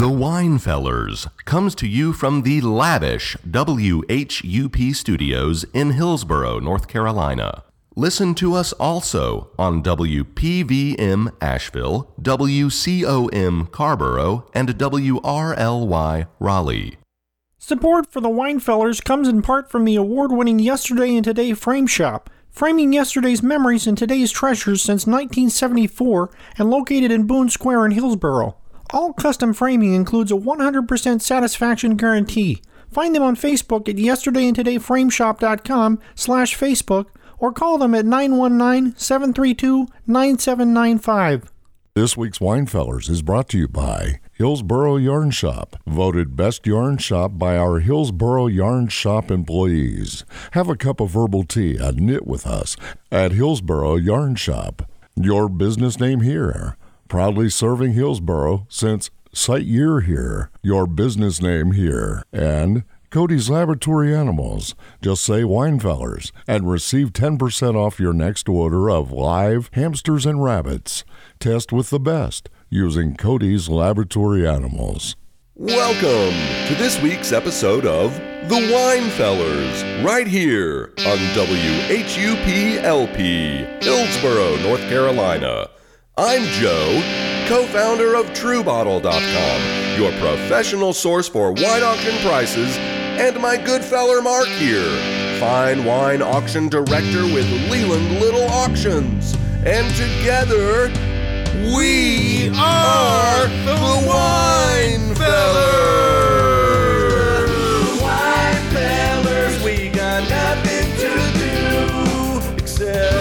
The Winefellers comes to you from the lavish WHUP studios in Hillsborough, North Carolina. Listen to us also on WPVM Asheville, WCOM Carrboro, and WRLY Raleigh. Support for the Winefellers comes in part from the award winning Yesterday and Today Frame Shop, framing yesterday's memories and today's treasures since 1974 and located in Boone Square in Hillsborough. All custom framing includes a 100% satisfaction guarantee. Find them on Facebook at yesterdayandtodayframeshop.com slash Facebook or call them at 919-732-9795. This week's Winefellers is brought to you by Hillsborough Yarn Shop, voted best yarn shop by our Hillsborough Yarn Shop employees. Have a cup of herbal tea and knit with us at Hillsborough Yarn Shop. Your business name here. Proudly serving Hillsborough since Site Year Here, your business name here, and Cody's Laboratory Animals. Just say Winefellers and receive 10% off your next order of live hamsters and rabbits. Test with the best using Cody's Laboratory Animals. Welcome to this week's episode of The Winefellers, right here on WHUPLP, Hillsborough, North Carolina. I'm Joe, co-founder of TrueBottle.com, your professional source for wine auction prices, and my good feller Mark here, fine wine auction director with Leland Little Auctions. And together, we are the Wine Fellers. Wine Fellers, we got nothing to do except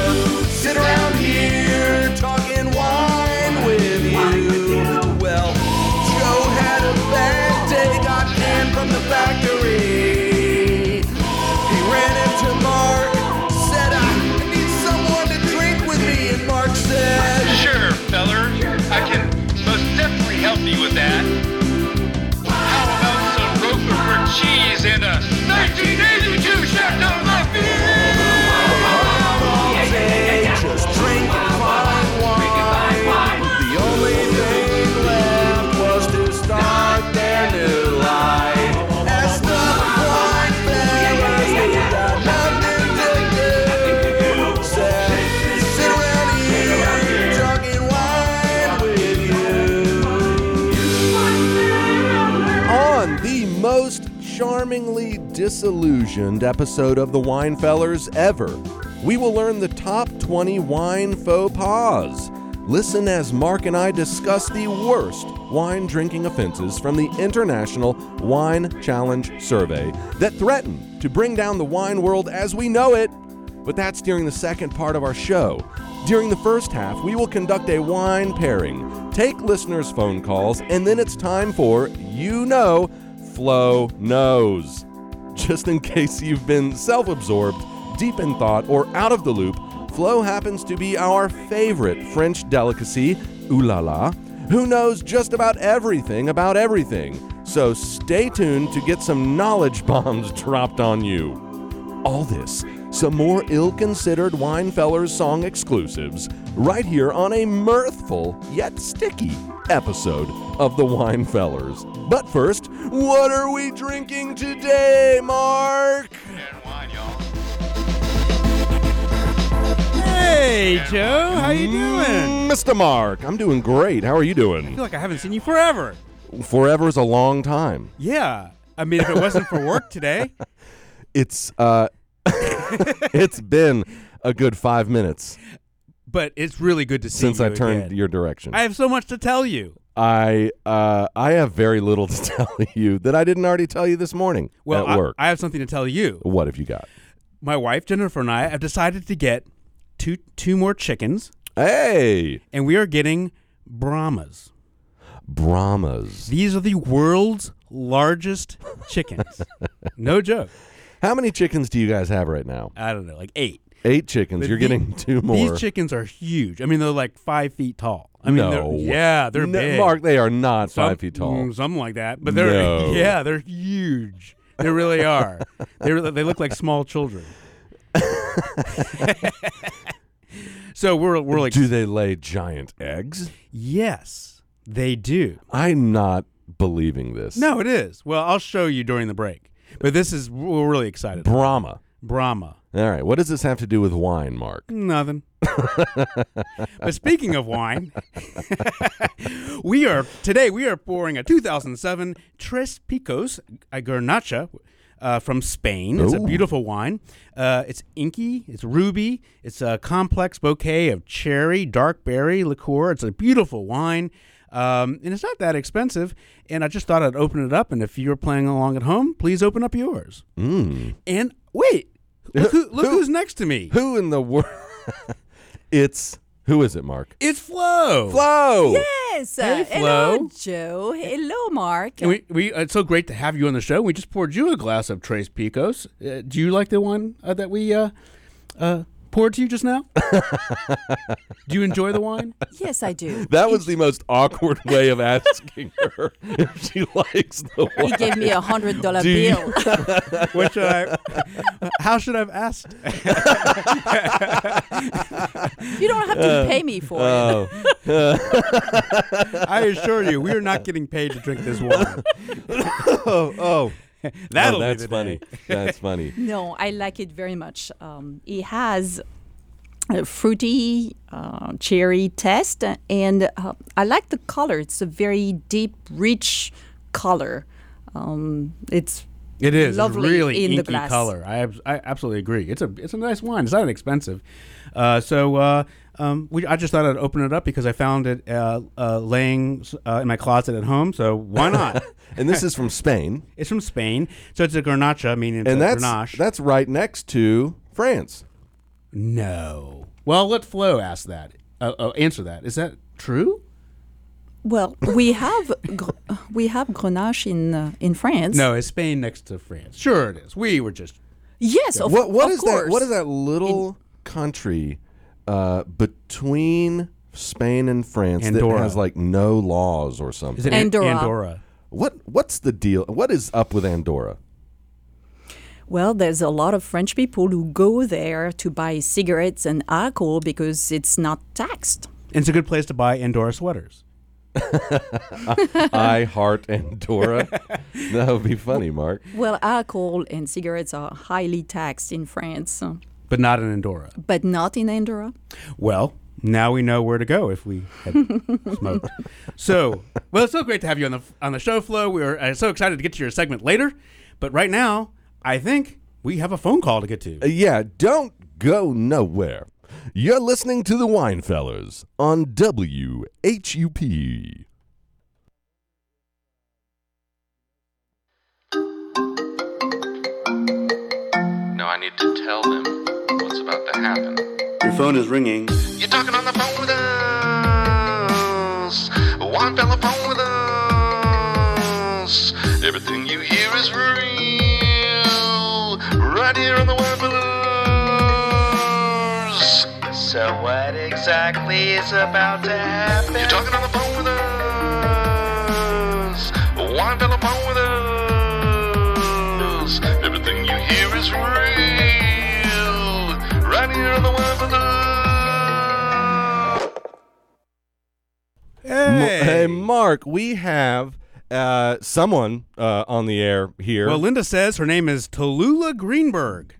help you with that. How about some Roquefort cheese and a disillusioned episode of the Winefellers ever, we will learn the top 20 wine faux pas. Listen as Mark and I discuss the worst wine drinking offenses from the International Wine Challenge Survey that threaten to bring down the wine world as we know it. But that's during the second part of our show. During the first half, we will conduct a wine pairing, take listeners' phone calls, and then it's time for, you know, Flo Knows. Just in case you've been self absorbed, deep in thought, or out of the loop, Flo happens to be our favorite French delicacy, ooh la la, who knows just about everything about everything. So stay tuned to get some knowledge bombs dropped on you. All this, some more ill considered Winefellers song exclusives, right here on a mirthful yet sticky episode of the Winefellers. But first, what are we drinking today, Mark? Wine. Hey, Joe, how you doing? Mm, Mr. Mark, I'm doing great. How are you I feel doing? like I haven't seen you forever. Forever is a long time. Yeah. I mean, if it wasn't for work today, It's uh it's been a good 5 minutes but it's really good to see you. since you I turned again. your direction. I have so much to tell you. I uh, I have very little to tell you that I didn't already tell you this morning Well, at I, work. I have something to tell you. what have you got? My wife Jennifer and I have decided to get two two more chickens, Hey, and we are getting Brahmas. Brahmas. These are the world's largest chickens. no joke. How many chickens do you guys have right now? I don't know, like eight. Eight chickens. But You're the- getting two more. These chickens are huge. I mean, they're like five feet tall. I mean, No. they're, yeah, they're No, big. Mark, they are not Some- five feet tall. mm, something like that. But they're No. yeah, they're huge. They really are. they re- they look like small children. so we're we're like do they lay giant eggs? yes, they do. I'm not believing this. No, it is. Well, I'll show you during the break. But this is we're really excited. Brahma. Brahma. All right. What does this have to do with wine, Mark? Nothing. but speaking of wine, we are today we are pouring a 2007 Tres Picos Garnacha uh, from Spain. It's a beautiful wine. Uh, it's inky. It's ruby. It's a complex bouquet of cherry, dark berry liqueur. It's a beautiful wine. Um, and it's not that expensive. And I just thought I'd open it up. And if you're playing along at home, please open up yours. Mm. And wait, look, who, look Who- who's next to me. Who in the world? It's who is it, Mark? It's Flo. Flo. Yes. uh, Hey, hello, Flo. Joe. Hello, Mark. And we, we it's so great to have you on the show. We just poured you a glass of Tres Picos. Uh, do you like the one uh, that we uh, uh, poured to you just now? do you enjoy the wine? yes, I do. That was the most awkward way of asking her if she likes the wine. He gave me a hundred dollar Do you- bill. What should I? How should I have asked? you don't have to uh, pay me for it. Oh, I assure you, we are not getting paid to drink this wine. oh, oh. That'll oh, be that's the funny. day. That's funny. No, I like it very much. Um, it has a fruity uh, cherry taste, and uh, I like the color. It's a very deep, rich color. Um, it's It is. Lovely it's really in the inky glass. color. I, I absolutely agree. It's a it's a nice wine. It's not expensive. Uh, so uh, um, we, I just thought I'd open it up because I found it uh, uh, laying uh, in my closet at home. So why not? And this is from Spain, it's from Spain, so it's a Garnacha, meaning it's and a that's Grenache. that's right next to France. no. Well, let Flo ask that. Uh, uh, answer that. Is that true? well, we have gr- we have Grenache in uh, in France. No, it's Spain next to France? Sure, it is. We were just Yes, of, what what of is course. that? What is that little country uh, between Spain and France Andorra. that has like no laws or something? is it Andorra. Andorra? what what's the deal? What is up with Andorra? Well, there's a lot of French people who go there to buy cigarettes and alcohol because it's not taxed. And it's a good place to buy Andorra sweaters. I heart Andorra. that would be funny, Mark. Well, alcohol and cigarettes are highly taxed in France, uh, But not in Andorra. but not in Andorra. Well, now we know where to go if we had smoked. So, well, it's so great to have you on the on the show, Flo. We are uh, so excited to get to your segment later, but right now, I think we have a phone call to get to. Uh, yeah, don't go nowhere. You're listening to the Winefellers on WHUP. No, I need to tell them what's about to happen. Your phone is ringing. You're talking on the phone with us. One fella phone with us. Everything you hear is real. Right here on the One Fellas. So what exactly is about to happen? You're talking on the phone with us. One fella phone with us. Everything you hear is real. Right here on the One Fellas. M- Hey, Mark, we have uh, someone uh, on the air here. Well, Linda says her name is Tallulah Greenberg,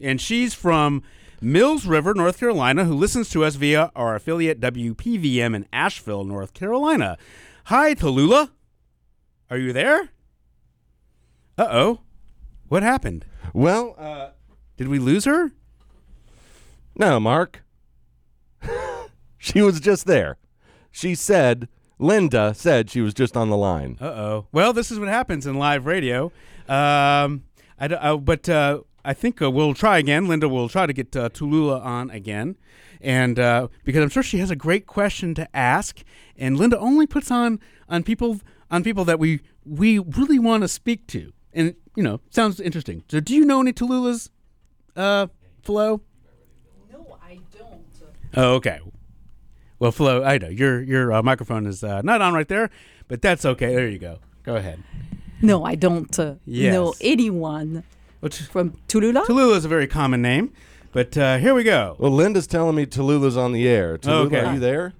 and she's from Mills River, North Carolina, who listens to us via our affiliate WPVM in Asheville, North Carolina. Hi, Tallulah. Are you there? Uh oh. What happened? well, uh, Did we lose her? No, Mark. she was just there. She said, Linda said she was just on the line. Uh oh. Well, this is what happens in live radio. Um, I, I- but uh, I think uh, we'll try again. Linda will try to get uh, Tallulah on again, and uh, because I'm sure she has a great question to ask. And Linda only puts on on people on people that we we really want to speak to, and you know, sounds interesting. So, do you know any Tallulahs, uh, Flo? No, I don't. Oh, okay. Well, Flo, I know your your uh, microphone is uh, not on right there, but that's okay. There you go. Go ahead. No, I don't uh, Yes. know anyone What's from Tulula. Tallulah is a very common name, but uh, here we go. Well, Linda's telling me Tallulah's on the air. Tallulah, Okay. are you there?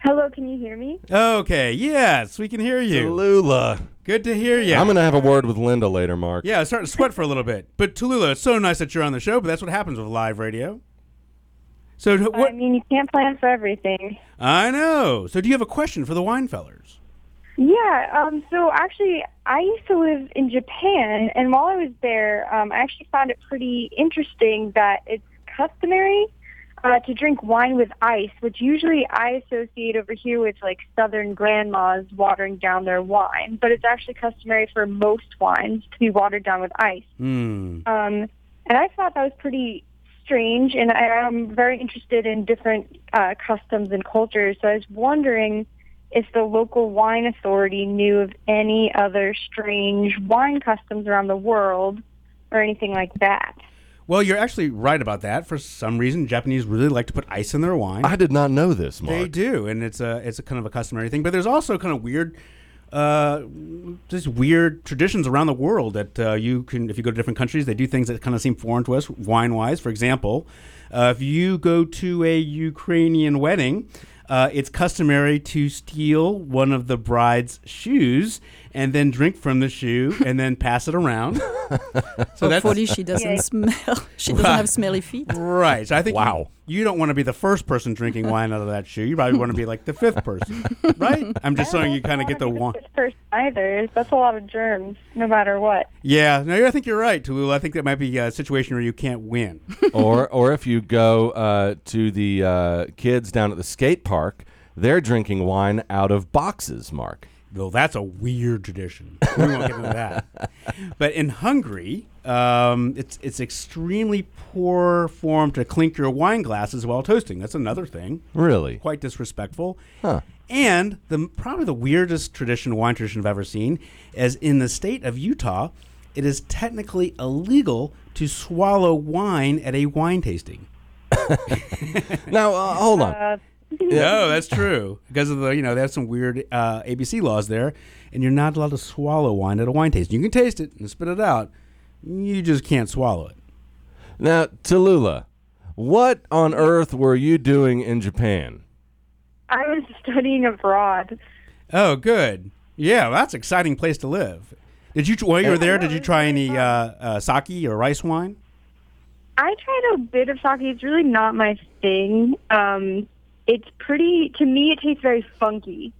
Hello, can you hear me? Okay, yes, we can hear you. Tallulah. Good to hear you. I'm going to have a word with Linda later, Mark. yeah, I started to sweat for a little bit. But Tallulah, it's so nice that you're on the show, but that's what happens with live radio. So what? I mean, you can't plan for everything. I know. So do you have a question for the Winefellers? Yeah, um, so actually, I used to live in Japan, and while I was there, um, I actually found it pretty interesting that it's customary uh, to drink wine with ice, which usually I associate over here with like southern grandmas watering down their wine, but it's actually customary for most wines to be watered down with ice. Hmm. Um, and I thought that was pretty strange, and I, I'm very interested in different uh, customs and cultures. So I was wondering if the local wine authority knew of any other strange wine customs around the world or anything like that. Well, you're actually right about that. For some reason, Japanese really like to put ice in their wine. I did not know this, Mark. They do, and it's a it's a kind of a customary thing. But there's also kind of weird, uh, just weird traditions around the world that uh, you can, if you go to different countries, they do things that kind of seem foreign to us, wine wise. For example, uh, if you go to a Ukrainian wedding. Uh, it's customary to steal one of the bride's shoes and then drink from the shoe and then pass it around. so that's Hopefully, she doesn't Yeah. smell. She doesn't have smelly feet. Right. So I think Wow. you, you don't want to be the first person drinking wine out of that shoe. You probably want to be like the fifth person, right? I'm just saying you kind of get the one. First, either that's a lot of germs, no matter what. Yeah. No, I think you're right, Tallulah. I think that might be a situation where you can't win. or or if you go uh, to the uh, kids down at the skate park, they're drinking wine out of boxes, Mark. Though that's a weird tradition. We won't get into that. But in Hungary, um, it's it's extremely poor form to clink your wine glasses while toasting. That's another thing. Really? quite disrespectful. Huh. And the probably the weirdest tradition, wine tradition I've ever seen, is in the state of Utah, it is technically illegal to swallow wine at a wine tasting. Now, uh, hold on. Uh, No, that's true because of the you know they have some weird uh, ABC laws there, and you're not allowed to swallow wine at a wine tasting. You can taste it and spit it out, you just can't swallow it. Now, Tallulah, what on earth were you doing in Japan? I was studying abroad. Oh, good. Yeah, well, that's an exciting place to live. Did you while you were there? Did you try any uh, uh, sake or rice wine? I tried a bit of sake. It's really not my thing. Um, it's pretty to me. It tastes very funky.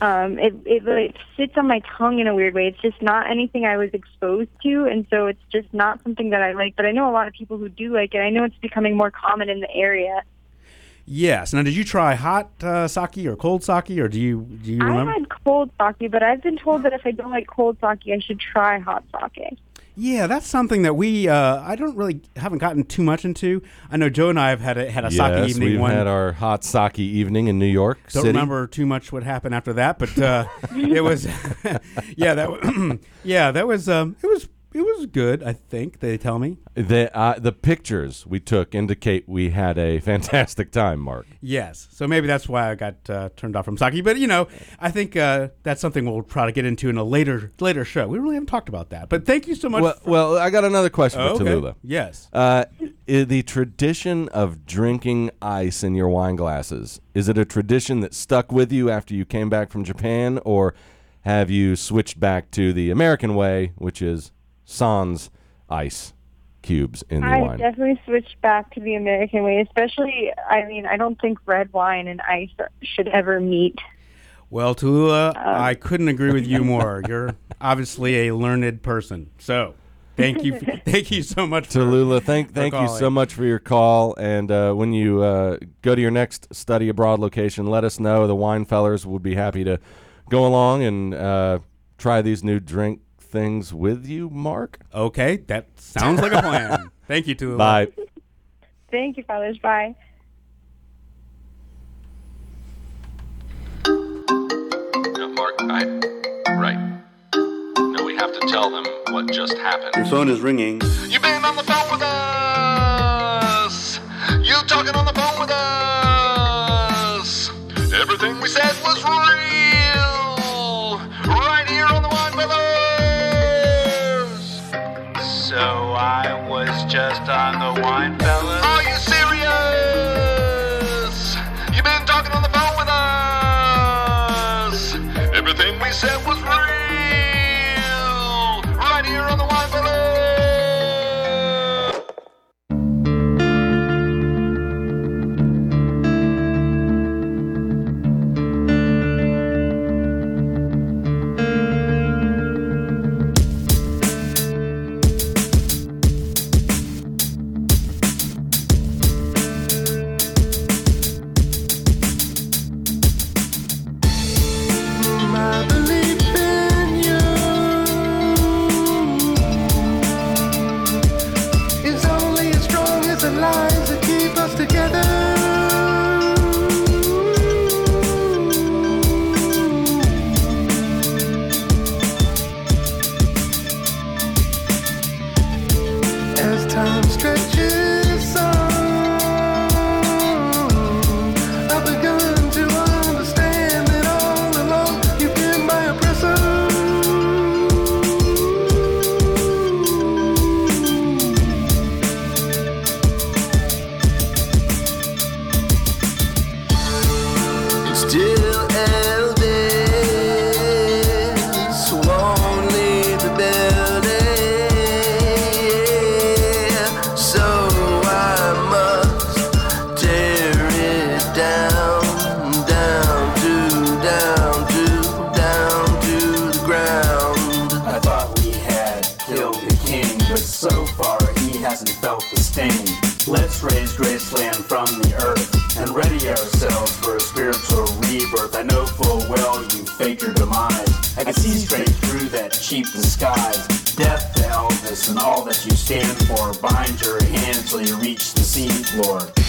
Um, it it like sits on my tongue in a weird way. It's just not anything I was exposed to, and so it's just not something that I like. But I know a lot of people who do like it. I know it's becoming more common in the area. Yes. Now, did you try hot uh, sake or cold sake, or do you do you I had cold sake, but I've been told that if I don't like cold sake, I should try hot sake. Yeah, that's something that we uh, I don't really haven't gotten too much into. I know Joe and I have had a, had a sake yes, evening we've one. had our hot sake evening in New York don't City. remember too much what happened after that, but uh, it was yeah that yeah that was um, it was it was good. I think they tell me. The uh, the pictures we took indicate we had a fantastic time, Mark. Yes, so maybe that's why I got uh, turned off from sake. But you know, I think uh, that's something we'll try to get into in a later later show. We really haven't talked about that. But thank you so much. Well, well, I got another question Oh, for okay. Tallulah. Yes. Uh, the tradition of drinking ice in your wine glasses is it a tradition that stuck with you after you came back from Japan, or have you switched back to the American way, which is sans ice cubes in the I wine? definitely switched back to the American way, especially. I mean, I don't think red wine and ice should ever meet. Well, Tallulah, I couldn't agree with you more. You're obviously a learned person. So, thank you, thank you so much, for- Tallulah, thank thank you so much for your call. And uh, when you uh, go to your next study abroad location, let us know. The wine fellers would be happy to go along and uh, try these new drink things with you, Mark. Okay, that sounds like a plan. thank you, Tallulah. Bye. Thank you, fathers. Bye. No, Mark, I. Right. No, we have to tell them what just happened. Your phone is ringing. You've been on the phone with us. You talking on the phone with us. Everything we said was real. I was just on the wine, fellas. Are you serious? You've been talking on the phone with us. Everything we said was real. Till you reach the sea floor.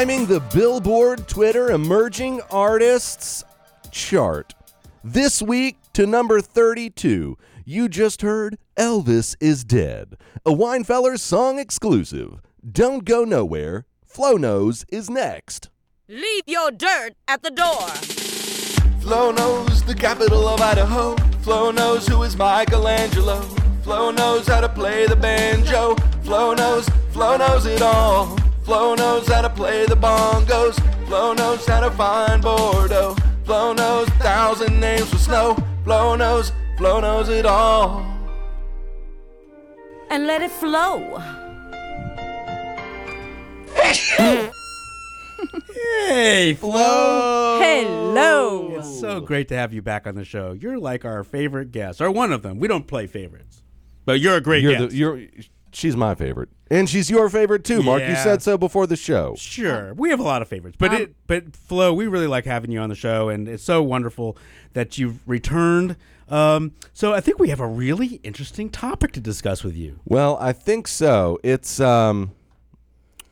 Climbing the Billboard Twitter Emerging Artists chart. This week to number 32, you just heard Elvis is Dead, a Winefellers song exclusive. Don't go nowhere. Flo knows is next. Leave your dirt at the door. Flo knows the capital of Idaho. Flo knows who is Michelangelo. Flo knows how to play the banjo. Flo knows, Flo knows it all. Flo knows how to play the bongos. Flo knows how to find Bordeaux. Flo knows a thousand names for snow. Flo knows, Flo knows it all. And let it flow. Hey, Flo. Hello. It's so great to have you back on the show. You're like our favorite guest, or one of them. We don't play favorites, but you're a great You're guest. the, you're, she's my favorite. And she's your favorite too, Mark. You Yeah. said so before the show. Sure, we have a lot of favorites, but it, but Flo, we really like having you on the show, and it's so wonderful that you've returned. Um, so I think we have a really interesting topic to discuss with you. Well, I think so. It's um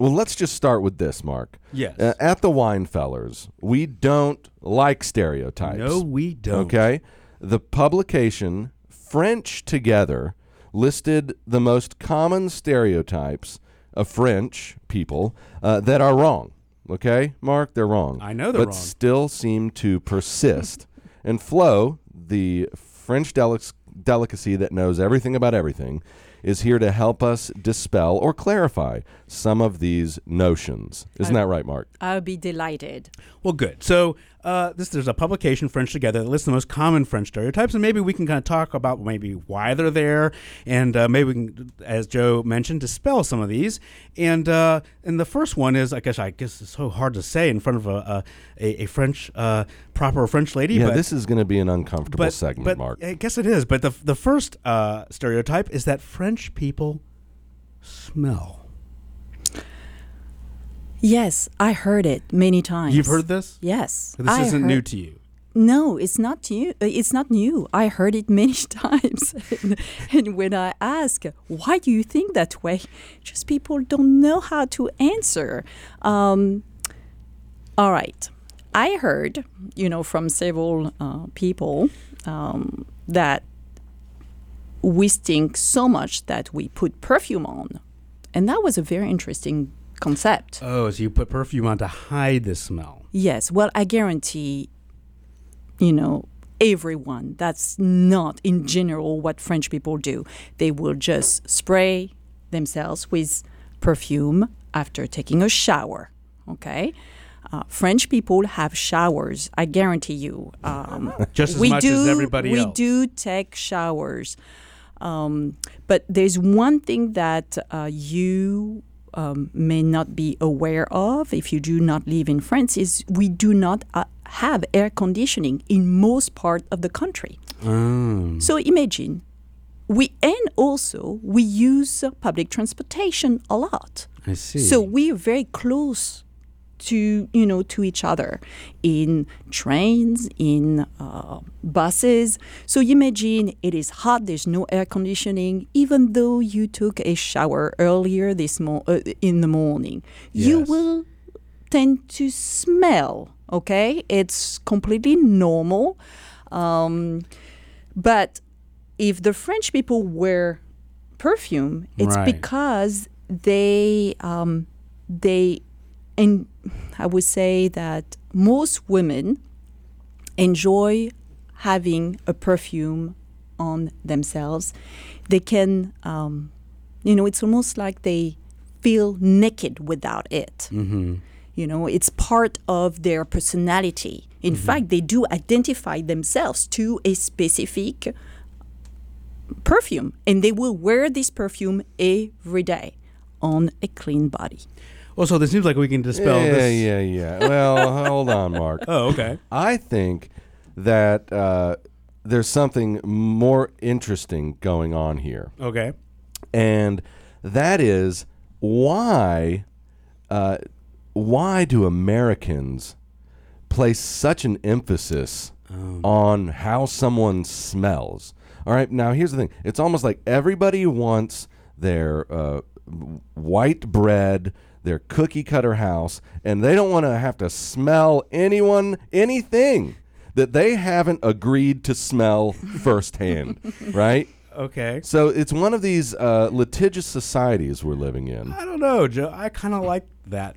well, let's just start with this, Mark. Yes. Uh, at the Winefellers, we don't like stereotypes. No, we don't. Okay? The publication French Together listed the most common stereotypes of French people uh, that are wrong. Okay, Mark, they're wrong. I know they're but wrong. still seem to persist. and Flo, the French delic- delicacy that knows everything about everything, is here to help us dispel or clarify some of these notions. Isn't that right, Mark? I'll be delighted. Well, good. So uh, this there's a publication, French Together, that lists the most common French stereotypes, and maybe we can kind of talk about maybe why they're there, and uh, maybe we can, as Joe mentioned, dispel some of these. And uh, and the first one is, I guess, I guess it's so hard to say in front of a a, a French uh, proper French lady. Yeah, but, this is going to be an uncomfortable but, segment, but Mark. I guess it is. But the the first uh, stereotype is that French people smell. Yes, I heard it many times. You've heard this? Yes. This I isn't new to you. No, it's not new. uh, It's not new. I heard it many times. and, and when I ask, why do you think that way? Just people don't know how to answer. Um, all right. I heard, you know, from several uh, people um, that we stink so much that we put perfume on. And that was a very interesting concept. Oh, so you put perfume on to hide the smell. Yes. Well, I guarantee, you know, everyone, that's not in general what French people do. They will just spray themselves with perfume after taking a shower. Okay? Uh, French people have showers. I guarantee you. Um, Just as we much do, as everybody we else. We do take showers. Um, but there's one thing that uh, you um, may not be aware of if you do not live in France is we do not uh, have air conditioning in most part of the country. Mm. So imagine we and also we use public transportation a lot. I see. So we are very close to you know to each other in trains, in uh, buses. So imagine it is hot. There's no air conditioning, even though you took a shower earlier this mo- uh, in the morning. You will tend to smell. Okay, it's completely normal. Um, but if the French people wear perfume, it's Right. because they um, they and I would say that most women enjoy having a perfume on themselves. They can, um, you know, it's almost like they feel naked without it. Mm-hmm. You know, it's part of their personality. In fact, they do identify themselves to a specific perfume, and they will wear this perfume every day on a clean body. Well, so this seems like we can dispel yeah, this. Yeah, yeah, yeah. Well, hold on, Mark. Oh, okay. I think that uh, there's something more interesting going on here. Okay. And that is why uh, why do Americans place such an emphasis on how someone smells? All right, now here's the thing. It's almost like everybody wants their uh, white bread, their cookie cutter house, and they don't want to have to smell anyone, anything that they haven't agreed to smell firsthand, right? Okay. So it's one of these uh, litigious societies we're living in. I don't know, Joe. I kind of like that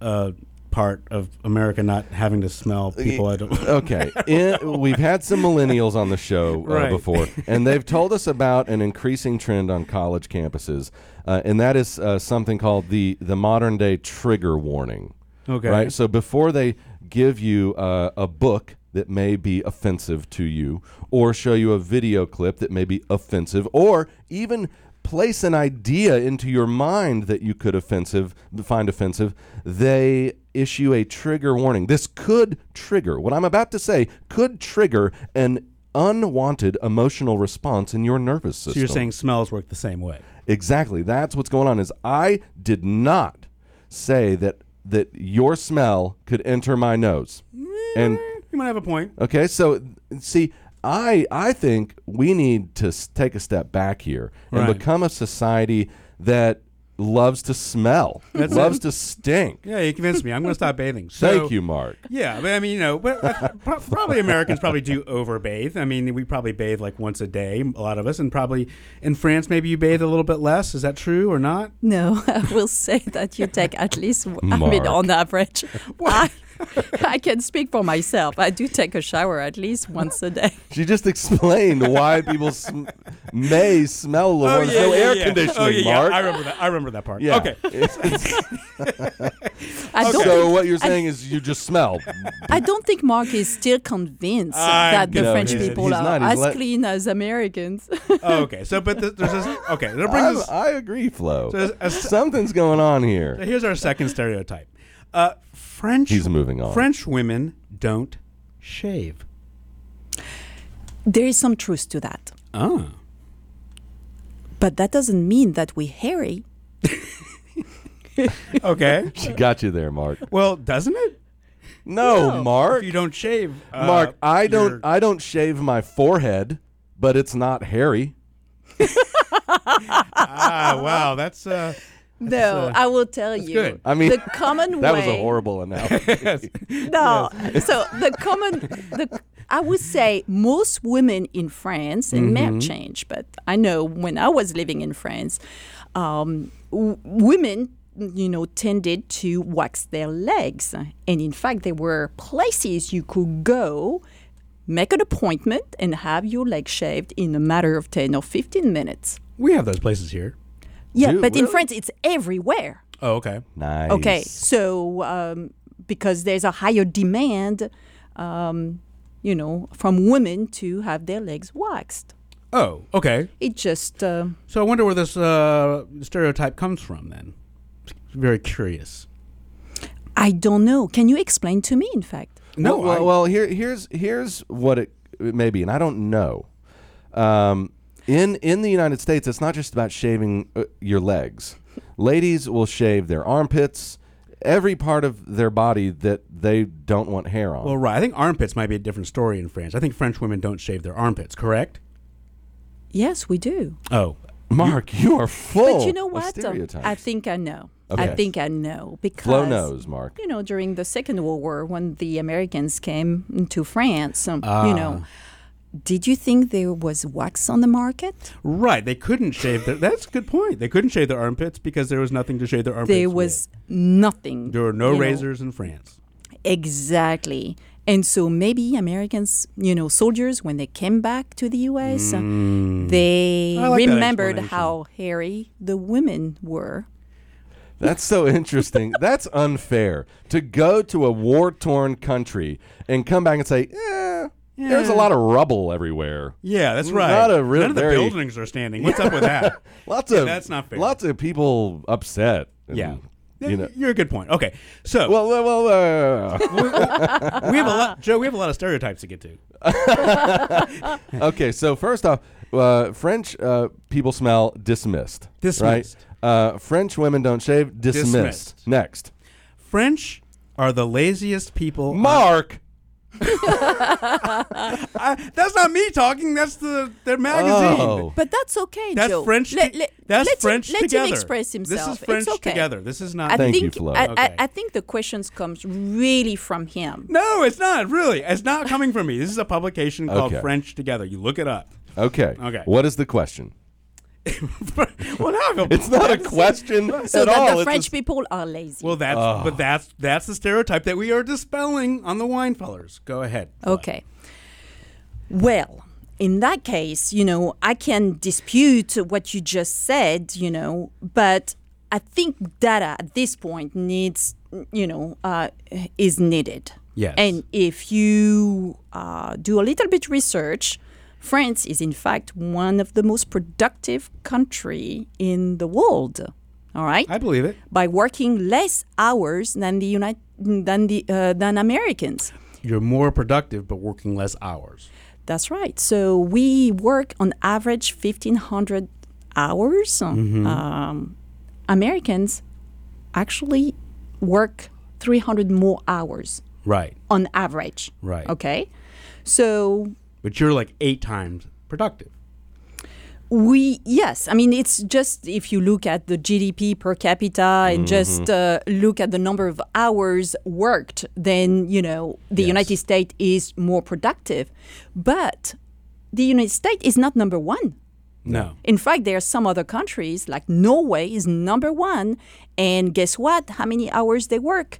uh, part of America not having to smell people. I don't. okay, in, we've had some millennials on the show uh, Right. before, and they've told us about an increasing trend on college campuses, uh, and that is uh, something called the the modern day trigger warning. Okay. right. So before they give you uh, a book that may be offensive to you, or show you a video clip that may be offensive, or even place an idea into your mind that you could offensive find offensive, they issue a trigger warning. This could trigger what I'm about to say could trigger an unwanted emotional response in your nervous system. So you're saying smells work the same way? Exactly. That's what's going on. Is I did not say that that your smell could enter my nose, mm, and You might have a point. okay. So see, I I think we need to take a step back here and Right. become a society that loves to smell, That's loves it. to stink. Yeah, you convinced me. I'm going to stop bathing. So, Thank you, Mark. Yeah, but I mean, you know, but uh, probably Americans probably do overbathe. I mean, we probably bathe like once a day, a lot of us, and probably in France maybe you bathe a little bit less. Is that true or not? No, I will say that you take at least, I mean, on average. I, I can speak for myself. I do take a shower at least once a day. She just explained why people sm- may smell the oh, yeah, no yeah, air yeah. conditioning. Oh, yeah, yeah. Mark. I remember that. I remember that part. Yeah. Okay. I don't So think- what you're I- saying is you just smell. I don't think Mark is still convinced I that the No, French he's- people he's are not. As let- clean as Americans. Oh, okay. So, but th- there's this. Okay, that I, brings us. I agree, Flo. So as- as- Something's going on So here. here's our second stereotype. Uh, French. He's moving on. French women don't shave. there is some truth to that. Oh. But that doesn't mean that we hairy. Okay. She got you there, Mark. well, doesn't it? No, Mark. If you don't shave, uh, Mark, I don't. you're- I don't shave my forehead, but it's not hairy. ah, wow, that's uh. No, uh, I will tell you. good. I mean, the common that way. was a horrible analogy. No, so the common, the I would say most women in France, and may have changed, but I know when I was living in France, um, w- women, you know, tended to wax their legs, and in fact, there were places you could go. Make an appointment and have your leg shaved in a matter of 10 or 15 minutes. We have those places here. Yeah, Dude, but in really? France, it's everywhere. Oh, okay. nice. Okay, so um, because there's a higher demand, um, you know, from women to have their legs waxed. Oh, okay. It just uh, So I wonder where this uh, stereotype comes from. Then, very curious. I don't know. Can you explain to me? In fact, No, well, well, I- well, here, here's here's what it, it may be, and I don't know. Um, in in the United States, it's not just about shaving uh, your legs. Ladies will shave their armpits, every part of their body that they don't want hair on. Well, right. I think armpits might be a different story in France. I think French women don't shave their armpits. Correct? yes, we do. Oh, Mark, you are full. but you know what? I think I know. Okay. I think I know because Flo knows, Mark. You know, during the Second World War, when the Americans came to France, um, you know, did you think there was wax on the market? right. They couldn't shave their. That's a good point. They couldn't shave their armpits because there was nothing to shave their armpits. There with. was nothing. There were no you know. razors in France. Exactly. And so maybe Americans, you know, soldiers, when they came back to the U.S., uh, they like remembered how hairy the women were. That's so interesting. That's unfair to go to a war torn country and come back and say, eh, there's a lot of rubble everywhere. Yeah, that's right. Not a real None of the very- buildings are standing. What's up with that? Lots Yeah, of that's not fair. Lots of people upset. and, yeah. you know. You're a good point. Okay, so Well, well, well uh, we have a lot, Joe. We have a lot of stereotypes to get to. okay. So first off, uh, French uh, people smell dismissed. Dismissed. Right? Uh, French women don't shave. Dismissed. Dismissed. Next, French are the laziest people. Mark. I, that's not me talking. That's the their magazine. Oh. But that's okay, That's Joe. French. Let, to- let, that's let French him, let him express himself. This is French it's okay. together. This is not. I Thank you, think, Flo. I, Okay. I, I think the questions comes really from him. no, it's not really. It's not coming from me. This is a publication called Okay. French Together. You look it up. Okay. Okay. What is the question? Well, now I feel It's not a that's- question So at that all. the French a- people are lazy. Well, that's but that's that's the stereotype that we are dispelling on the wine fellers. Go ahead. Okay. Well, in that case, you know, I can dispute what you just said, you know, but I think data at this point needs, you know, uh, is needed. Yes. And if you uh, do a little bit research, France is in fact one of the most productive country in the world. All right I believe it. by working less hours than the United than the uh, than Americans. You're more productive, but working less hours. That's right. So we work on average fifteen hundred hours. Um, Americans actually work three hundred more hours Right. on average. Right. Okay. So But you're like eight times productive. We yes, I mean it's just if you look at the GDP per capita and just uh, look at the number of hours worked, then you know the Yes. United States is more productive, but the United States is not number one. No. In fact, there are some other countries like Norway is number one, and guess what? How many hours they work?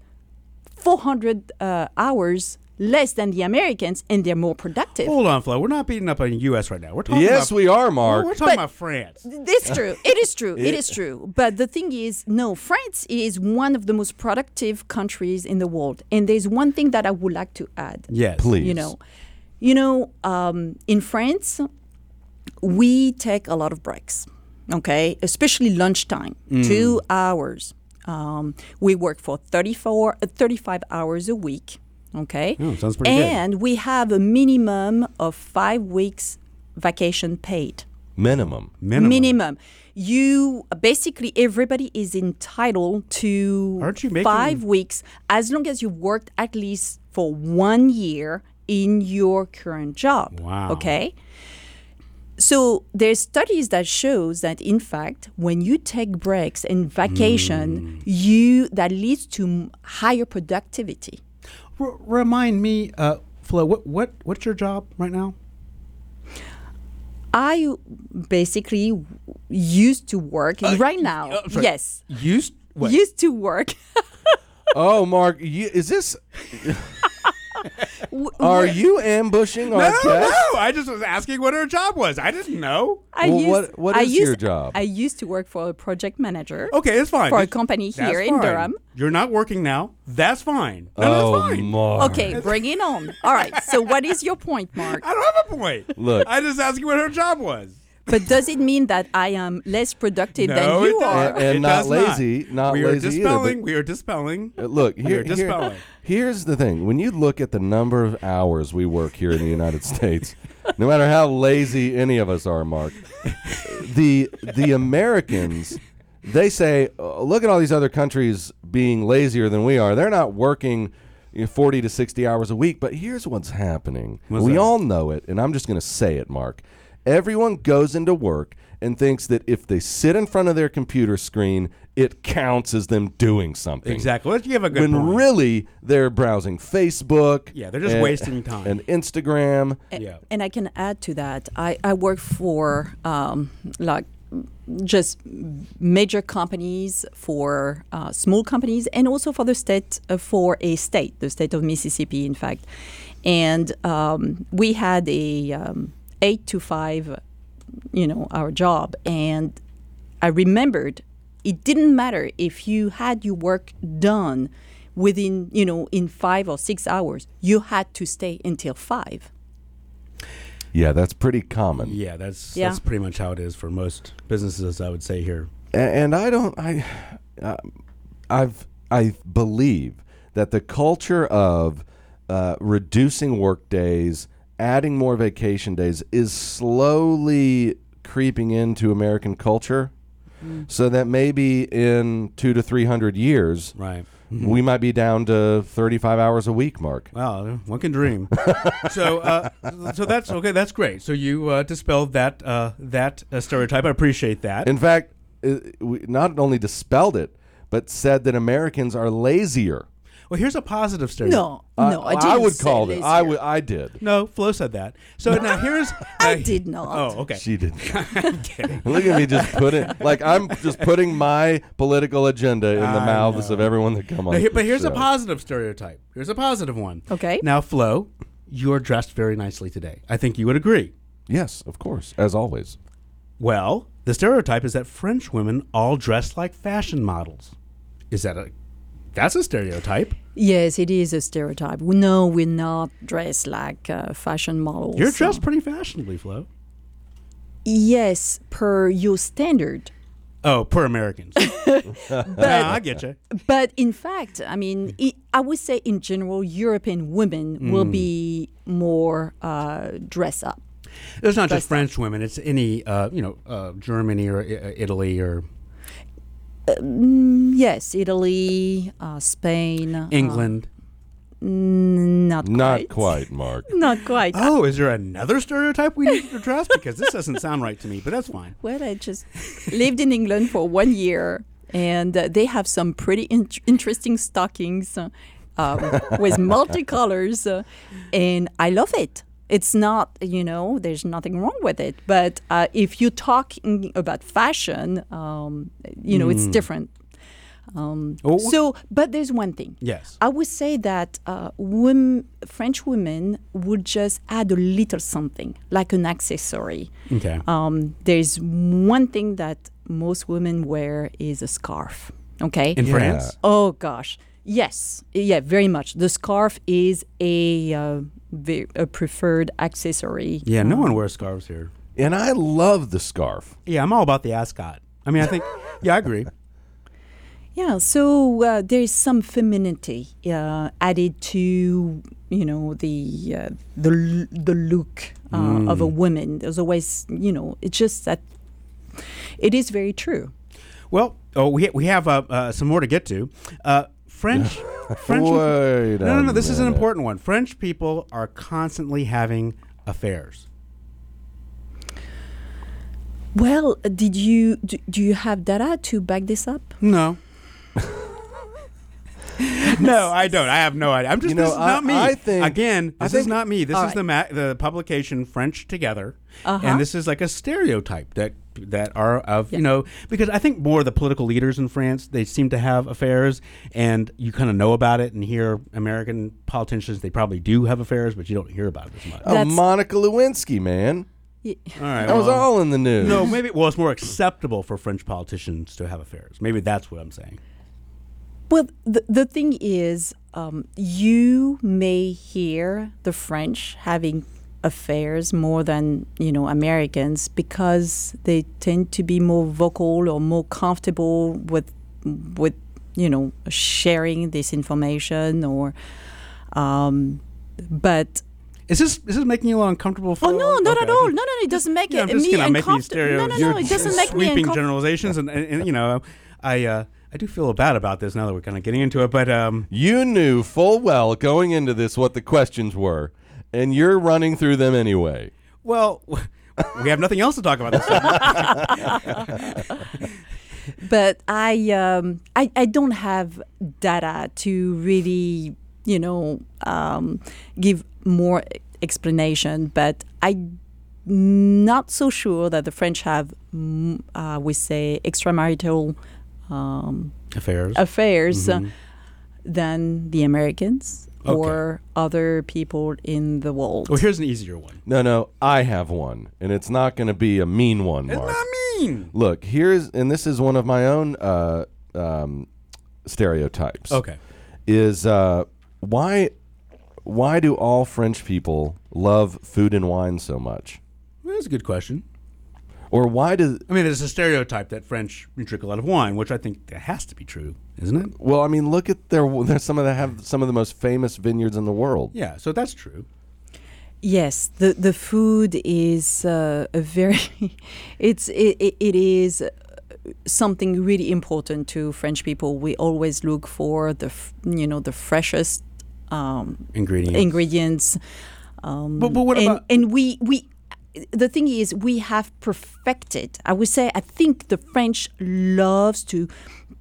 400 uh, hours less than the Americans, and they're more productive. Hold on, Flo. We're not beating up on the U.S. right now. We're talking Yes, about, we are, Mark. We're talking But- about France. It's true. It is true. it is true. But the thing is, no, France is one of the most productive countries in the world. And there's one thing that I would like to add. Yes. Please. You know, you know, um, in France, we take a lot of breaks. Okay, especially lunchtime, two hours. Um, we work for 34, uh, 35 hours a week. Okay, Oh, sounds pretty good. and we have a minimum of five weeks vacation paid Minimum. Minimum. minimum. You basically everybody is entitled to Aren't you making- five weeks as long as you worked at least for one year in your current job. Wow. Okay. So there's studies that shows that in fact when you take breaks and vacation, hmm. you that leads to higher productivity. R- remind me, uh, Flo. What what what's your job right now? I basically used to work right now. uh, yes. Used what? Used to work Oh, Mark, you, is this? W- Are you ambushing no, our guest? no. I just was asking what her job was. I didn't know. I Well, used, what- what I is used, your job? I used to work for a project manager. Okay, it's fine. For a Just- company that's here in fine. Durham. You're not working now. That's fine. No, oh, that's fine. Mark. Okay, bring it on. All right. So, what is your point, Mark? I don't have a point. Look. I just asked you what her job was. But does it mean that I am less productive no, than you it are? And- and It not does lazy, not we are lazy either, dispelling. but- we are dispelling. Uh, Look, We are here, here- here's the thing. When you look at the number of hours we work here in the United States, no matter how lazy any of us are, Mark, the the Americans, they say, uh, look at all these other countries being lazier than we are. They're not working you know, 40 to 60 hours a week. But here's what's happening. What's we that? all know it, and I'm just going to say it, Mark. Everyone goes into work and thinks that if they sit in front of their computer screen, it counts as them doing something Exactly. Well, you have a good when point. really they're browsing Facebook. Yeah, they're just and- wasting time. And Instagram. yeah. And I can add to that. I, I work for um, like just major companies, for uh, small companies, and also for the state, uh, for a state, the state of Mississippi, in fact. And um, we had a um, eight to five, you know, our job. And I remembered it didn't matter if you had your work done within, you know, in five or six hours, you had to stay until five. Yeah, that's pretty common. Yeah, that's Yeah. that's pretty much how it is for most businesses. I would say here. A- And I don't. I, uh, I've. I believe that the culture of uh, reducing work days, adding more vacation days, is slowly creeping into American culture. So that maybe in two to three hundred years, Right. we might be down to thirty-five hours a week, Mark. Wow, one can dream. so, uh, so that's okay. That's great. So you uh, dispelled that uh, that uh, stereotype. I appreciate that. In fact, uh, we not only dispelled it, but said that Americans are lazier. Well, here's a positive stereotype. No, no, I, I, didn't would say call it. I would. I did. No, Flo said that. So now here's. I uh, did not. Oh, okay. She did. I'm kidding. Look at me just put it like I'm just putting my political agenda in the I mouths know. of everyone that come on. Here- but here's a positive stereotype. Here's a positive one. Okay. Now, Flo, you're dressed very nicely today. I think you would agree. Yes, of course, as always. Well, the stereotype is that French women all dress like fashion models. Is that a that's a stereotype? Yes, it is a stereotype. No, we're not dressed like uh, fashion models. You're dressed pretty fashionably, Flo. Yes, per your standard. Oh, per Americans. Nah, I get you. But in fact, I mean, i I would say in general, European women will Mm. be more uh, dress up. It's not just Dressed up. French women. It's any, uh, you know, uh, Germany or uh, Italy or Mm, yes, Italy, uh, Spain, uh, England. n- not Not quite. quite, Mark. Not quite. Oh, is there another stereotype we need to address? Because this doesn't sound right to me, but that's fine. Well, I just lived in England for one year, and uh, they have some pretty in- interesting stockings uh, uh, with multicolors, uh, and I love it. It's not, you know, there's nothing wrong with it. But uh, if you talk about fashion, um, you know, it's different. Um, Oh. So, but there's one thing. Yes. I would say that uh, women, French women would just add a little something, like an accessory. Okay. Um, there's one thing that most women wear is a scarf. Okay. In France? Oh gosh, yes, yeah, very much. The scarf is a uh, ve- a preferred accessory. Yeah, no Um, one wears scarves here. And I love the scarf. Yeah, I'm all about the ascot. I mean, I think, yeah, I agree. Yeah, so uh, there is some femininity uh, added to you know the uh, the the look uh, of a Mm. woman. There's always you know it's just that it is very true. Well, oh, we, we have uh, uh, some more to get to. French. French. Wait no, no, no. This is an important one. French people are constantly having affairs. Well, did you do, do you have data to back this up? No. no, I don't. I have no idea. I'm just. You know, this is I- not me. I think- again. I This is think- not me. This All is the ma- the publication French Together, Uh-huh. and this is like a stereotype that that are of you know because I think more of the political leaders in France they seem to have affairs, and you kind of know about it and hear American politicians they probably do have affairs, but you don't hear about it as much. Oh, Monica Lewinsky, man. Ye- All right, That was all in the news. No, maybe well, it's more acceptable for French politicians to have affairs. Maybe that's what I'm saying. Well, the, the thing is, um, you may hear the French having affairs more than you know Americans because they tend to be more vocal or more comfortable with with you know sharing this information or um, but Is this is this making you uncomfortable? For Oh no, not Okay, at all. No, no, no. It doesn't make Yeah, it I'm just me gonna make these. No, no, no. It doesn't make me sweeping uncomfortable. generalizations, and, and, and, you know, I uh, I do feel bad about this now that we're kind of getting into it. But um, You knew full well going into this what the questions were, and you're running through them anyway. well, we have nothing else to talk about this. but I, um, I I don't have data to really you know um, give more explanation. But I'm not so sure that the French have mm, uh, we say extramarital um, Affairs. affairs uh, Mhm. than the Americans Okay. or other people in the world. well, here's an easier one. No, no, I have one, and it's not going to be a mean one, It's Mark. not mean. Look, here's, and this is one of my own uh, um, stereotypes. Okay. Is uh, why why do all French people love food and wine so much? Well, that's a good question. Or why do I mean, there's a stereotype that French drink a lot of wine, which I think that has to be true, isn't it? well, I mean, look at their there's some of that have some of the most famous vineyards in the world. Yeah, so that's true. Yes, the the food is uh, a very it's it, it, it is something really important to French people. We always look for the you know the freshest um, Ingredients. ingredients. Um, But- but what and, about- and we we the thing is we have perfected. I would say I think the French loves to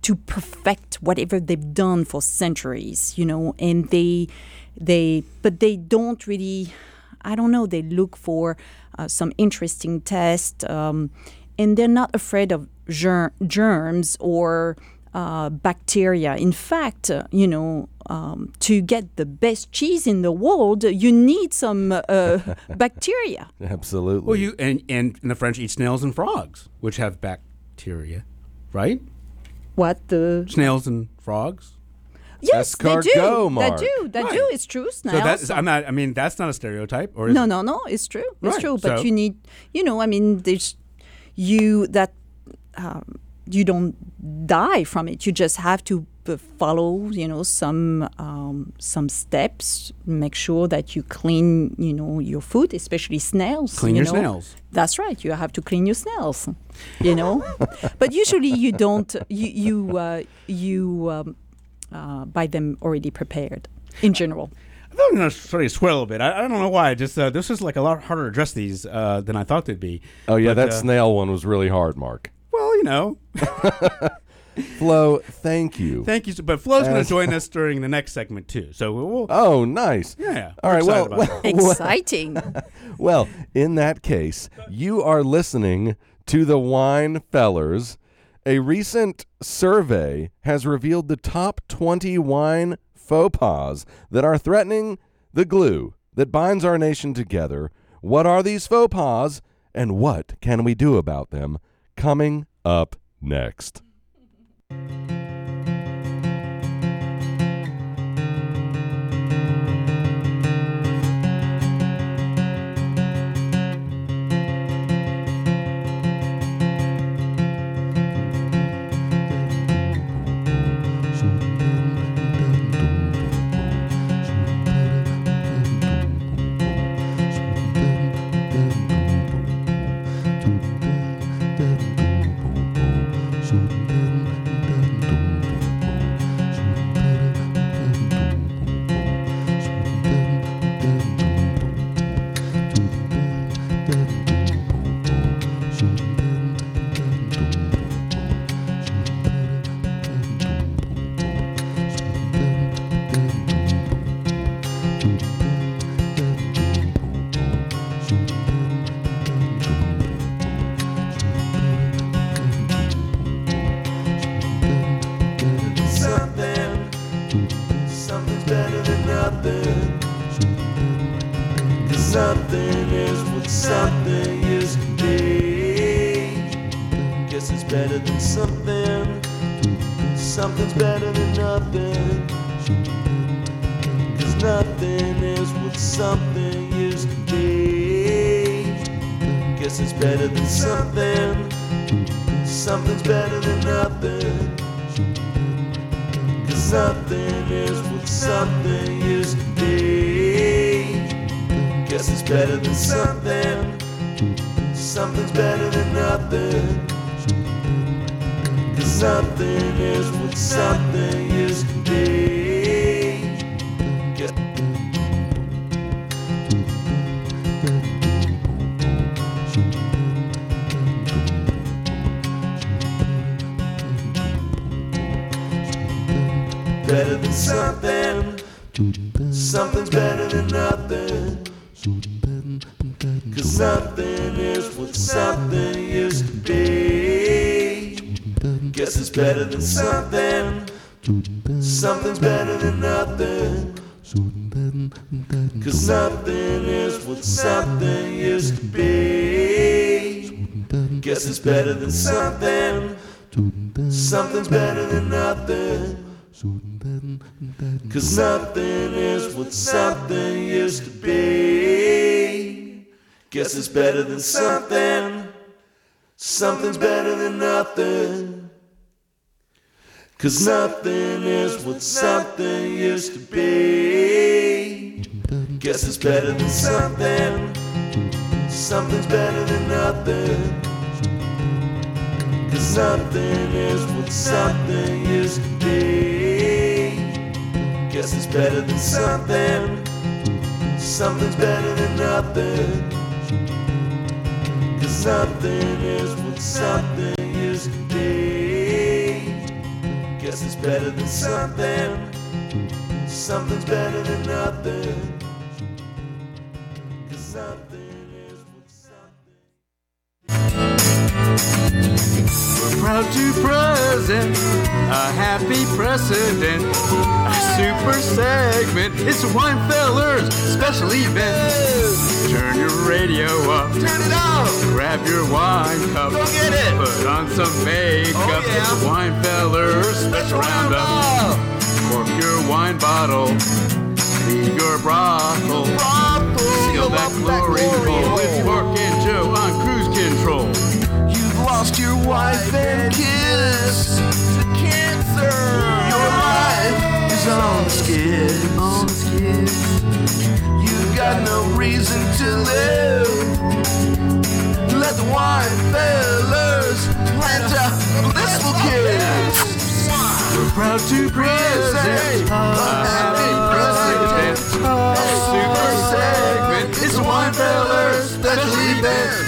to perfect whatever they've done for centuries. You know, and they they but they don't really. I don't know. They look for uh, some interesting test, um, and they're not afraid of ger- germs or uh, bacteria. In fact, uh, you know, um, to get the best cheese in the world, you need some uh, bacteria. Absolutely. Well, you and, and and the French eat snails and frogs, which have bacteria, right? What the Snails and frogs. Yes, they do. Mark. They do. They Right. do. It's true. So Snails. that's I'm not. I mean, that's not a stereotype, or is no, it? no, no. It's true. It's Right, true. But so- you need, you know, I mean, there's you that um, you don't die from it. You just have to uh, follow, you know, some um, some steps. Make sure that you clean, you know, your food, especially snails. Clean you your know. snails. That's right. You have to clean your snails. You know, but usually you don't. You you uh, you um, uh, buy them already prepared. In general. I thought I'm going to sort of swear a little bit. I, I don't know why. Just uh, this is like a lot harder to address these uh, than I thought they'd be. oh yeah, But, that uh, snail one was really hard, Mark. Well, you know. Flo, thank you. Thank you. so- But Flo's going to As- join us during the next segment too. So we'll. Oh, nice. Yeah. All right. Well, excited about that. well, Exciting. well, in that case, you are listening to the Wine Fellers, A recent survey has revealed the top 20 wine faux pas that are threatening the glue that binds our nation together. What are these faux pas and what can we do about them? Coming up next. Better than something. Something's better than nothing. Cause nothing is what something is to be. Better than something. Better than something. Something's better than nothing. Cause nothing is what something used to be. Guess it's better than something. Something's better than nothing. Cause nothing is what something used to be. Guess it's better than something. Something's better than nothing. Cause nothing is what something used to be. Guess it's better than something. Something's better than nothing. Cause nothing is what something used to be. Guess it's better than something. Something's better than nothing. Cause nothing is what something used to be. Guess it's better than something. Something's better than nothing. Cause is what We're proud to present a happy precedent. Super segment. It's Wine Fellers special event. Turn your radio up. Turn it up. Grab your wine cup. Go get it. Put on some makeup. Oh, yeah. It's Wine Fellers special roundup. Cork your wine bottle. Leave your brothel. Seal that glory hole with Mark and Joe on cruise control. You've lost your wife and kids to cancer. Is on the skids. On the. You've got no reason to live. Let the wine fellers plant a blissful kids. We're proud to present a happy president. A super segment. It's Wine Fellers special event.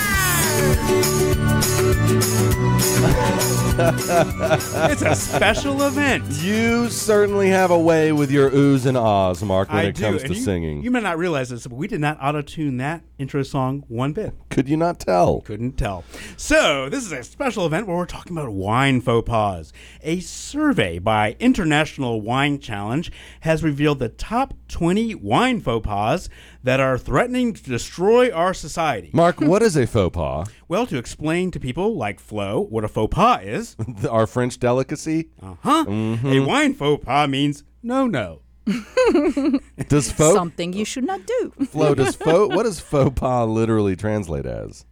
it's a special event. You certainly have a way with your oohs and ahs, Mark, when I it do. comes and to you, singing. You may not realize this, but we did not auto tune that intro song one bit. Could you not tell? Couldn't tell. So, this is a special event where we're talking about wine faux pas. A survey by International Wine Challenge has revealed the top 20 wine faux pas that are threatening to destroy our society. Mark, what is a faux pas? Well, to explain to people like Flo what a faux pas is, Our French delicacy? uh huh, a wine faux pas means no, no. Does faux Something you should not do. Flo, does faux what does faux pas literally translate as?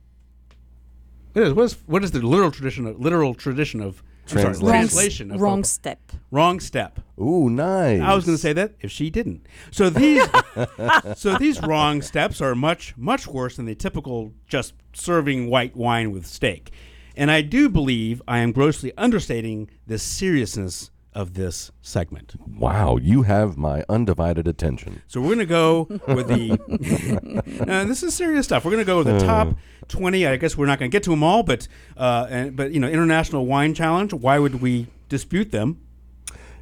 It is. What is, what is the literal tradition of literal tradition of I'm sorry, Translation. Wrong, translation of wrong faux step. Wrong step. Ooh, nice. I was going to say that if she didn't. So these, so these wrong steps are much much worse than the typical just serving white wine with steak. And I do believe I am grossly understating the seriousness of this segment. Wow, you have my undivided attention. So we're going to go with the. uh, this is serious stuff. We're going to go with the top twenty. I guess we're not going to get to them all, but uh, and, but you know, International Wine Challenge. Why would we dispute them?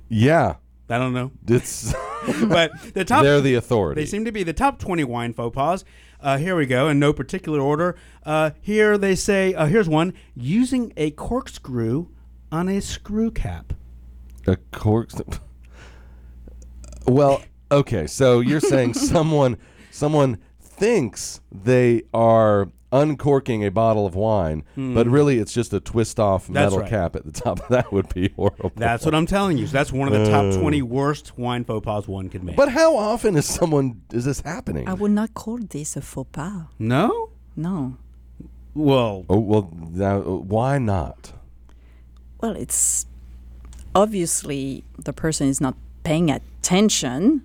Yeah, I don't know. it's but the top they're the authority. They seem to be the top 20 wine faux pas. Uh, here we go, in no particular order. Uh, here they say, uh, here's one using a corkscrew on a screw cap. A cork. Well, okay. So you're saying someone someone thinks they are uncorking a bottle of wine, but really it's just a twist off Hmm. That's metal right. cap at the top. That would be horrible. That's what I'm telling you. So that's one of the top 20 worst wine faux pas one could make. But how often is someone is this happening? I would not call this a faux pas. no? No. Well, oh well, now, why not? Well, it's obviously the person is not paying attention.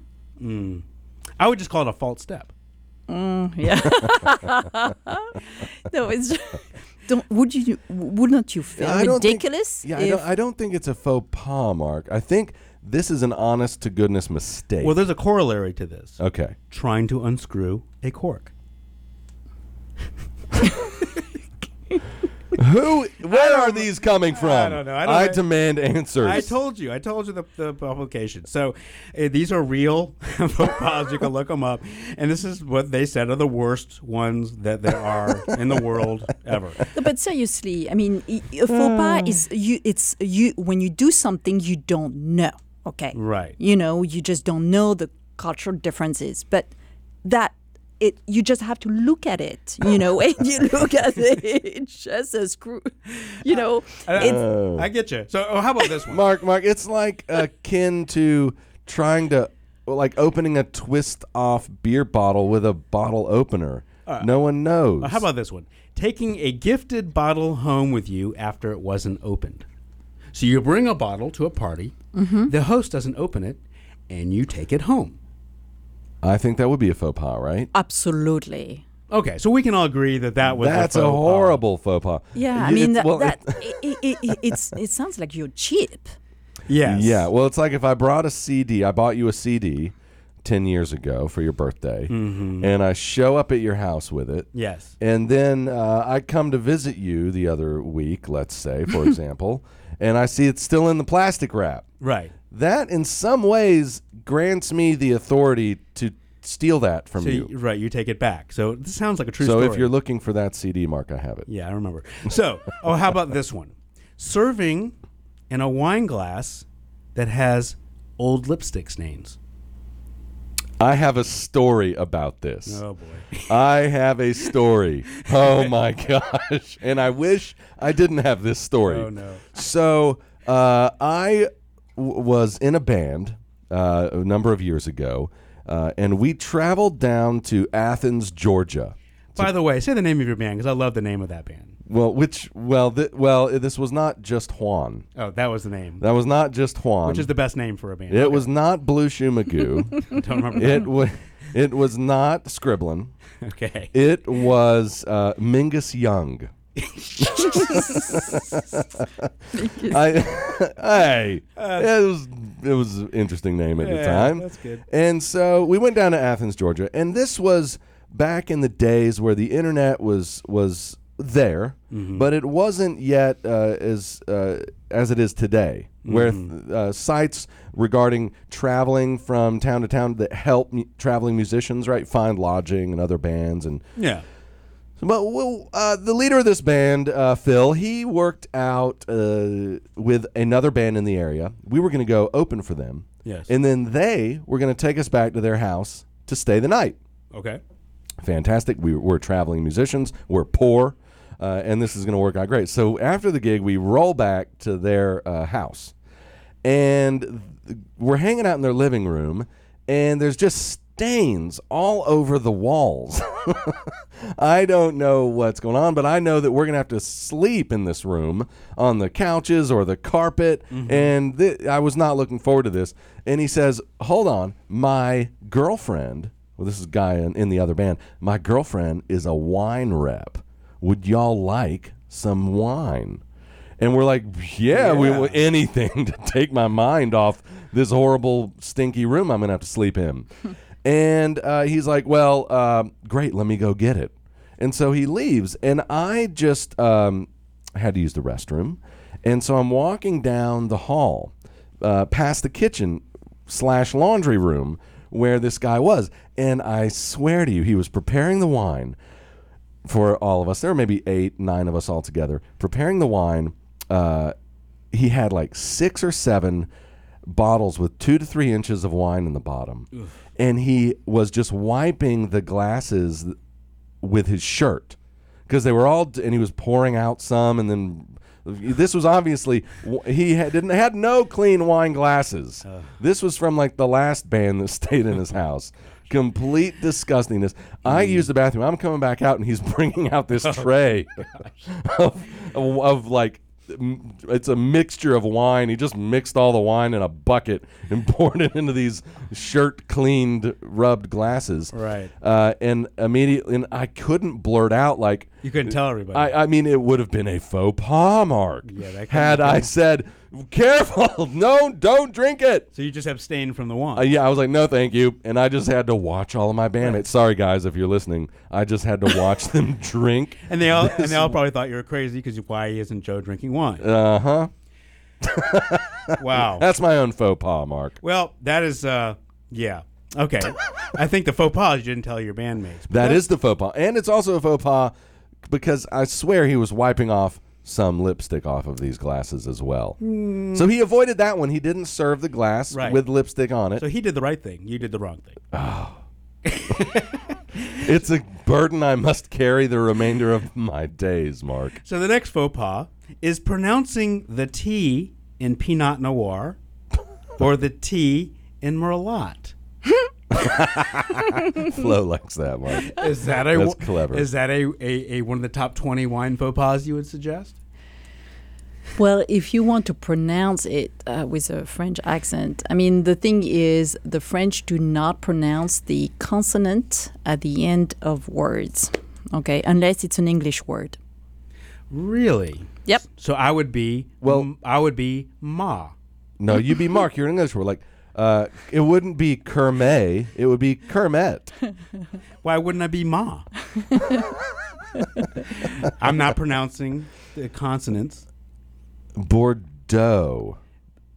I would just call it a false step. Mm, yeah. no, it's. Don't, would you? Wouldn't you feel I don't think- ridiculous? yeah, I don't, I don't think it's a faux pas, Mark. I think this is an honest to goodness mistake. Well, there's a corollary to this okay. trying to unscrew a cork. Who? Where are these coming from? I don't know. I don't- demand answers. I told you. I told you the, the publication. So uh, these are real faux pas. You can look them up. And this is what they said are the worst ones that there are in the world ever. No, but seriously, I mean, i- a faux pas is you. It's you when you do something you don't know. Okay. Right. You know, you just don't know the cultural differences, but that. It, you just have to look at it, you know, and you look at it it's just a screw, you know. it's, I get you. So oh, how about this one? Mark, Mark, it's like akin to trying to, like opening a twist off beer bottle with a bottle opener. no one knows. Uh, how about this one? Taking a gifted bottle home with you after it wasn't opened. So you bring a bottle to a party, Mm-hmm. the host doesn't open it, and you take it home. I think that would be a faux pas, right? absolutely. Okay, so we can all agree that that was That's a, a, faux pas. horrible faux pas. Yeah, I mean it's- that, well, that it, it, it, it's it sounds like you're cheap. Yes. Yeah, well, it's like if I brought a CD, I bought you a CD 10 years ago for your birthday, Mm-hmm. and I show up at your house with it. Yes. And then uh, I come to visit you the other week, let's say, for example, and I see it's still in the plastic wrap. Right. That, in some ways, grants me the authority to steal that from So you. you, right, you take it back. So this sounds like a true story. So story. if you're looking for that CD, Mark, I have it. Yeah, I remember. So, oh, how about this one? Serving in a wine glass that has old lipstick stains. I have a story about this. Oh boy. I have a story. Oh my gosh. And I wish I didn't have this story. Oh, no. So uh, I w- was in a band uh, a number of years ago, uh, and we traveled down to Athens, Georgia. By the way, say the name of your band because I love the name of that band. Well, which well, th- well, this was not just Juan. Oh, that was the name. That was not just Juan. Which is the best name for a band. It Okay. was not Blue Shoe Magoo. Don't remember. That. it was. It was not Scriblin. Okay. It was uh, Mingus Young. I, hey, it was it was an interesting name at the Yeah, time. that's good. And so we went down to Athens, Georgia, and this was back in the days where the internet was was there, but it wasn't yet uh, as uh, as it is today, where uh, sites regarding traveling from town to town that help mu- traveling musicians right find lodging and other bands and Yeah. But well, uh, the leader of this band, uh, Phil, he worked out uh, with another band in the area. We were going to go open for them. Yes. And then they were going to take us back to their house to stay the night. Okay. Fantastic. We, we're traveling musicians. We're poor. Uh, and this is going to work out great. So after the gig, we roll back to their uh, house. And th- we're hanging out in their living room. And there's just stains all over the walls. I don't know what's going on, but I know that we're going to have to sleep in this room on the couches or the carpet. Mm-hmm. And th- I was not looking forward to this. And he says, Hold on, my girlfriend, well, this is a guy in, in the other band, my girlfriend is a wine rep. Would y'all like some wine? And we're like, yeah, we Yeah. will anything to take my mind off this horrible, stinky room I'm going to have to sleep in. and uh, he's like, well, um, great, let me go get it. And so he leaves, and I just um, had to use the restroom. And so I'm walking down the hall uh, past the kitchen slash laundry room where this guy was. And I swear to you, he was preparing the wine for all of us. There were maybe eight, nine of us all together preparing the wine. Uh, he had like six or seven bottles with two to three inches of wine in the bottom, and he was just wiping the glasses with his shirt because they were all, and he was pouring out some, and then. This was obviously he had, didn't had no clean wine glasses. Uh. This was from like the last band that stayed in his house. Complete disgustingness. I mm. use the bathroom. I'm coming back out, and he's bringing out this oh, tray of, of, of like it's a mixture of wine. He just mixed all the wine in a bucket and poured it into these shirt cleaned, rubbed glasses. Right. Uh, and immediately, and I couldn't blurt out like You couldn't tell everybody. I, I mean, it would have been a faux pas, Mark. Yeah, that had I said, "Careful, no, don't drink it." so you just abstained from the wine. Uh, yeah, I was like, "No, thank you," and I just had to watch all of my bandmates. Sorry, guys, if you're listening, I just had to watch them drink. and they all and they all probably thought you were crazy because why isn't Joe drinking wine? Uh huh. wow. That's my own faux pas, Mark. Well, that is uh yeah. Okay. I think the faux pas is you didn't tell your bandmates. That is the faux pas, and it's also a faux pas because I swear he was wiping off some lipstick off of these glasses as well. Hmm. So he avoided that one. He didn't serve the glass Right. with lipstick on it. So he did the right thing. You did the wrong thing. Oh. It's a burden I must carry the remainder of my days, Mark. So the next faux pas is pronouncing the T in Pinot Noir or the T in Merlot. Flo likes that, one. Is that a That's clever. Is that a, a, a one of the top twenty wine faux pas you would suggest? Well, if you want to pronounce it uh, with a French accent, I mean, the thing is, the French do not pronounce the consonant at the end of words, okay, unless it's an English word. Really? Yep. So I would be well. I would be ma. No, you'd be Mark. You're an English word. Like, uh, it wouldn't be Kermay. It would be Kermet. Why wouldn't I be ma? I'm not pronouncing the consonants. Bordeaux,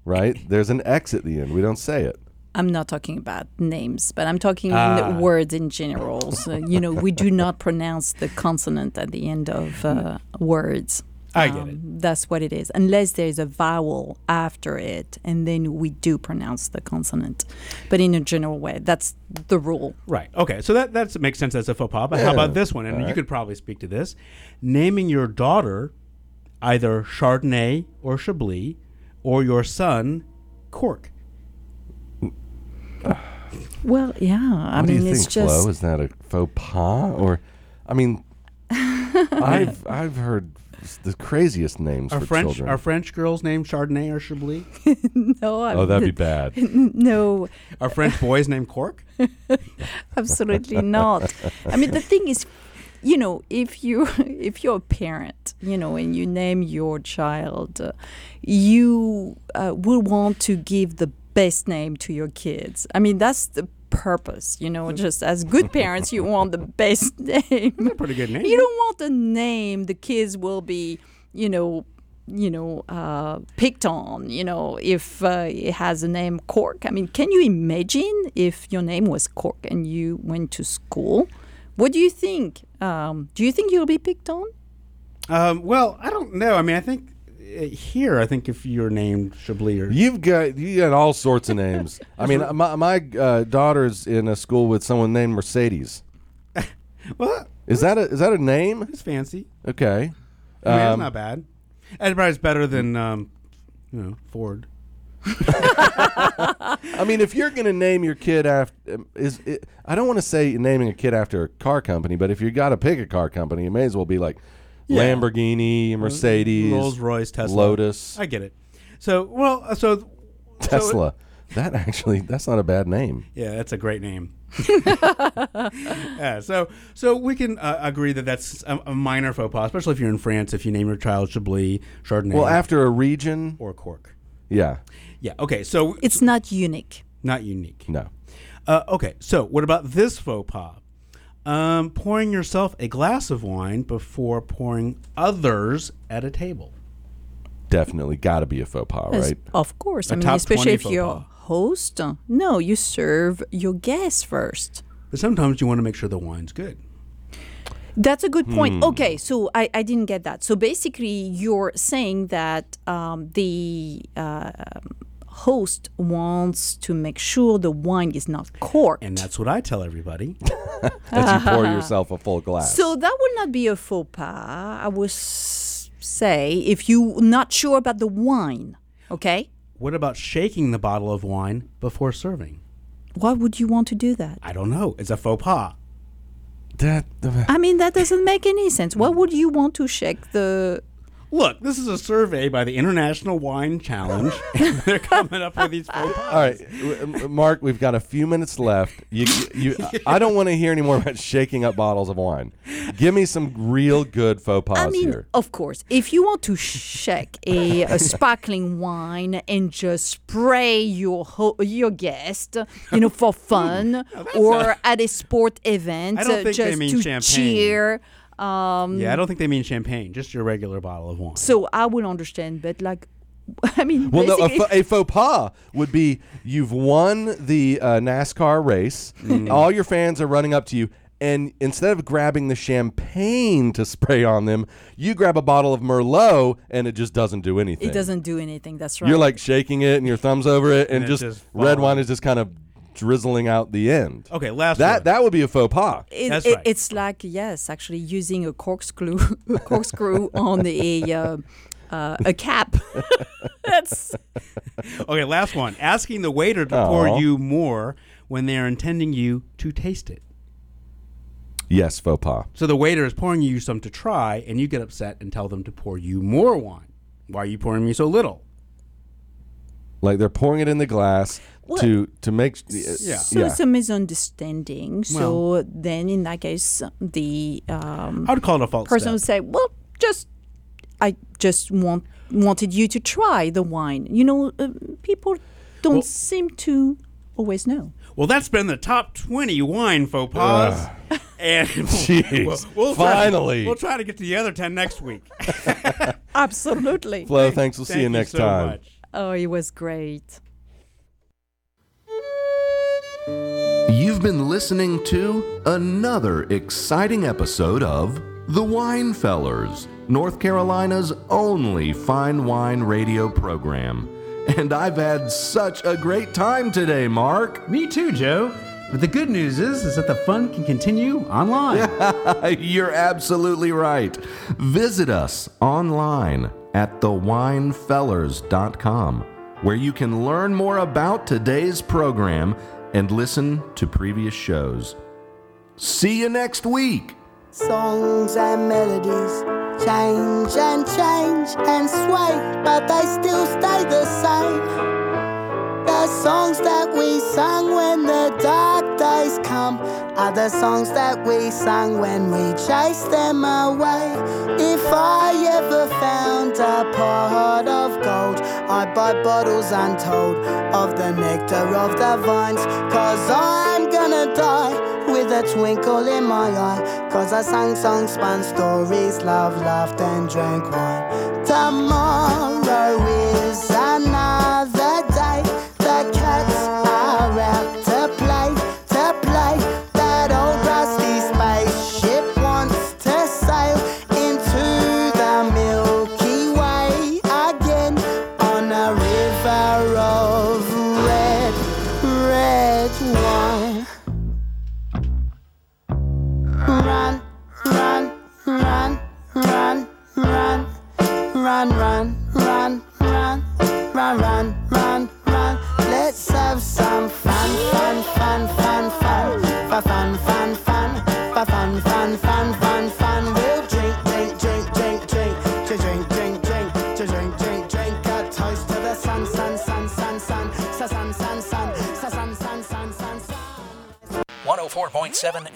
right? There's an X at the end. We don't say it. I'm not talking about names, but I'm talking Ah. words in general. So, you know, we do not pronounce the consonant at the end of uh, words. I get um, it. That's what it is, unless there's a vowel after it, and then we do pronounce the consonant. But in a general way, that's the rule. Right. Okay. So that that makes sense as a faux pas. But how about this one? And All you could probably speak to this. Naming your daughter either Chardonnay or Chablis, or your son Cork. Well, yeah. I what mean, do you it's think, just Flo? Is that a faux pas? Or, I mean, I've I've heard the craziest names Are for French children. are French girls named Chardonnay or Chablis? no. I Oh, that'd be bad. no. Are French boys named Cork? Absolutely not. I mean, the thing is, you know, if you if you're a parent, you know, and you name your child, uh, you uh, will want to give the best name to your kids. I mean, that's the purpose. You know, just as good parents, you want the best name. Pretty good name. You don't want a name the kids will be, you know, you know, uh, picked on. You know, if uh, it has a name Cork. I mean, can you imagine if your name was Cork and you went to school? What do you think? Um, do you think you'll be picked on? Um, well, I don't know. I mean, I think here, I think if you're named Chablis or You've got you got all sorts of names. I mean, my my uh, daughter's in a school with someone named Mercedes. What? Is that a is that a name? It's fancy. Okay. I mean, it's Um, not bad. Probably it's better than um, you know Ford. I mean, if you're going to name your kid after, is it, I don't want to say naming a kid after a car company, but if you got to pick a car company, it may as well be like Yeah. Lamborghini, Mercedes, Rolls Royce, Tesla, Lotus, I get it. So well, uh, so so- Tesla. that actually, that's not a bad name. yeah, that's a great name. yeah, so so we can uh, agree that that's a, a minor faux pas, especially if you're in France. If you name your child Chablis, Chardonnay, Well, after a region or Cork. Yeah. Yeah. Okay. So It's not unique. not unique. No. Uh, okay. So what about this faux pas? Um, pouring yourself a glass of wine before pouring others at a table. Definitely got to be a faux pas, Yes, right? Of course. A I mean, especially if you're pas. host. uh, No, you serve your guests first. But sometimes you want to make sure the wine's good. That's a good point. Hmm. Okay, so I, I didn't get that. So basically, you're saying that um, the uh, host wants to make sure the wine is not corked. And that's what I tell everybody. As you pour yourself a full glass. So that would not be a faux pas. I would say if you're not sure about the wine. Okay, What about shaking the bottle of wine before serving? why would you want to do that? I don't know. It's a faux pas. That uh, I mean, that doesn't make any sense. Why would you want to shake the? Look, this is a survey by the International Wine Challenge. and They're coming up with these faux pas. All right, w- m- Mark, we've got a few minutes left. You, you, I don't want to hear any more about shaking up bottles of wine. Give me some real good faux pas I mean, here. of course, if you want to shake a, a sparkling wine and just spray your ho- your guest, you know, for fun, or at a sport event, I don't uh, think they just mean to champagne. cheer. Um, Yeah, I don't think they mean champagne, just your regular bottle of wine. So I would understand, but like, I mean, Well, no, a, fa- a faux pas would be you've won the uh, NASCAR race. Mm. All your fans are running up to you, and instead of grabbing the champagne to spray on them, you grab a bottle of Merlot, and it just doesn't do anything. it doesn't do anything. That's right. You're like shaking it and your thumbs over it, and, And it just, just red wine is just kind of drizzling out the end. Okay, last that one. that would be a faux pas. It, That's it- right. It's like yes, actually using a corkscrew, a corkscrew on a uh, uh, a cap. That's Okay, last one. Asking the waiter to Aw. pour you more when they are intending you to taste it. Yes, faux pas. So the waiter is pouring you some to try, and you get upset and tell them to pour you more wine. Why are you pouring me so little? Like they're pouring it in the glass Well, to to make Yeah. so yeah. it's a misunderstanding. So then, in that case, the um, I would call it a false person would say, "Well, just I just want wanted you to try the wine." You know, uh, people don't Well- seem to always know. Well, that's been the top 20 wine faux pas. and Jeez. we'll try- Finally. we'll try to get to the other 10 next week. Absolutely. Flo, thanks. We'll see Thank you next so time. much. Oh, it was great. Been listening to another exciting episode of The Wine Fellers, North Carolina's only fine wine radio program. And I've had such a great time today, Mark. Me too, Joe. But the good news is, is that the fun can continue online. You're absolutely right. Visit us online at thewinefellers.com, where you can learn more about today's program and listen to previous shows. See you next week. Songs and melodies change and change and sway, but they still stay the same. The songs that we sang when the dark days come are the songs that we sang when we chased them away. If I ever found a pot of gold, I buy bottles untold of the nectar of the vines. Cause I'm gonna die with a twinkle in my eye. Cause I sang songs, spun stories, love, laughed, and drank wine. Tomorrow is Four point seven FM.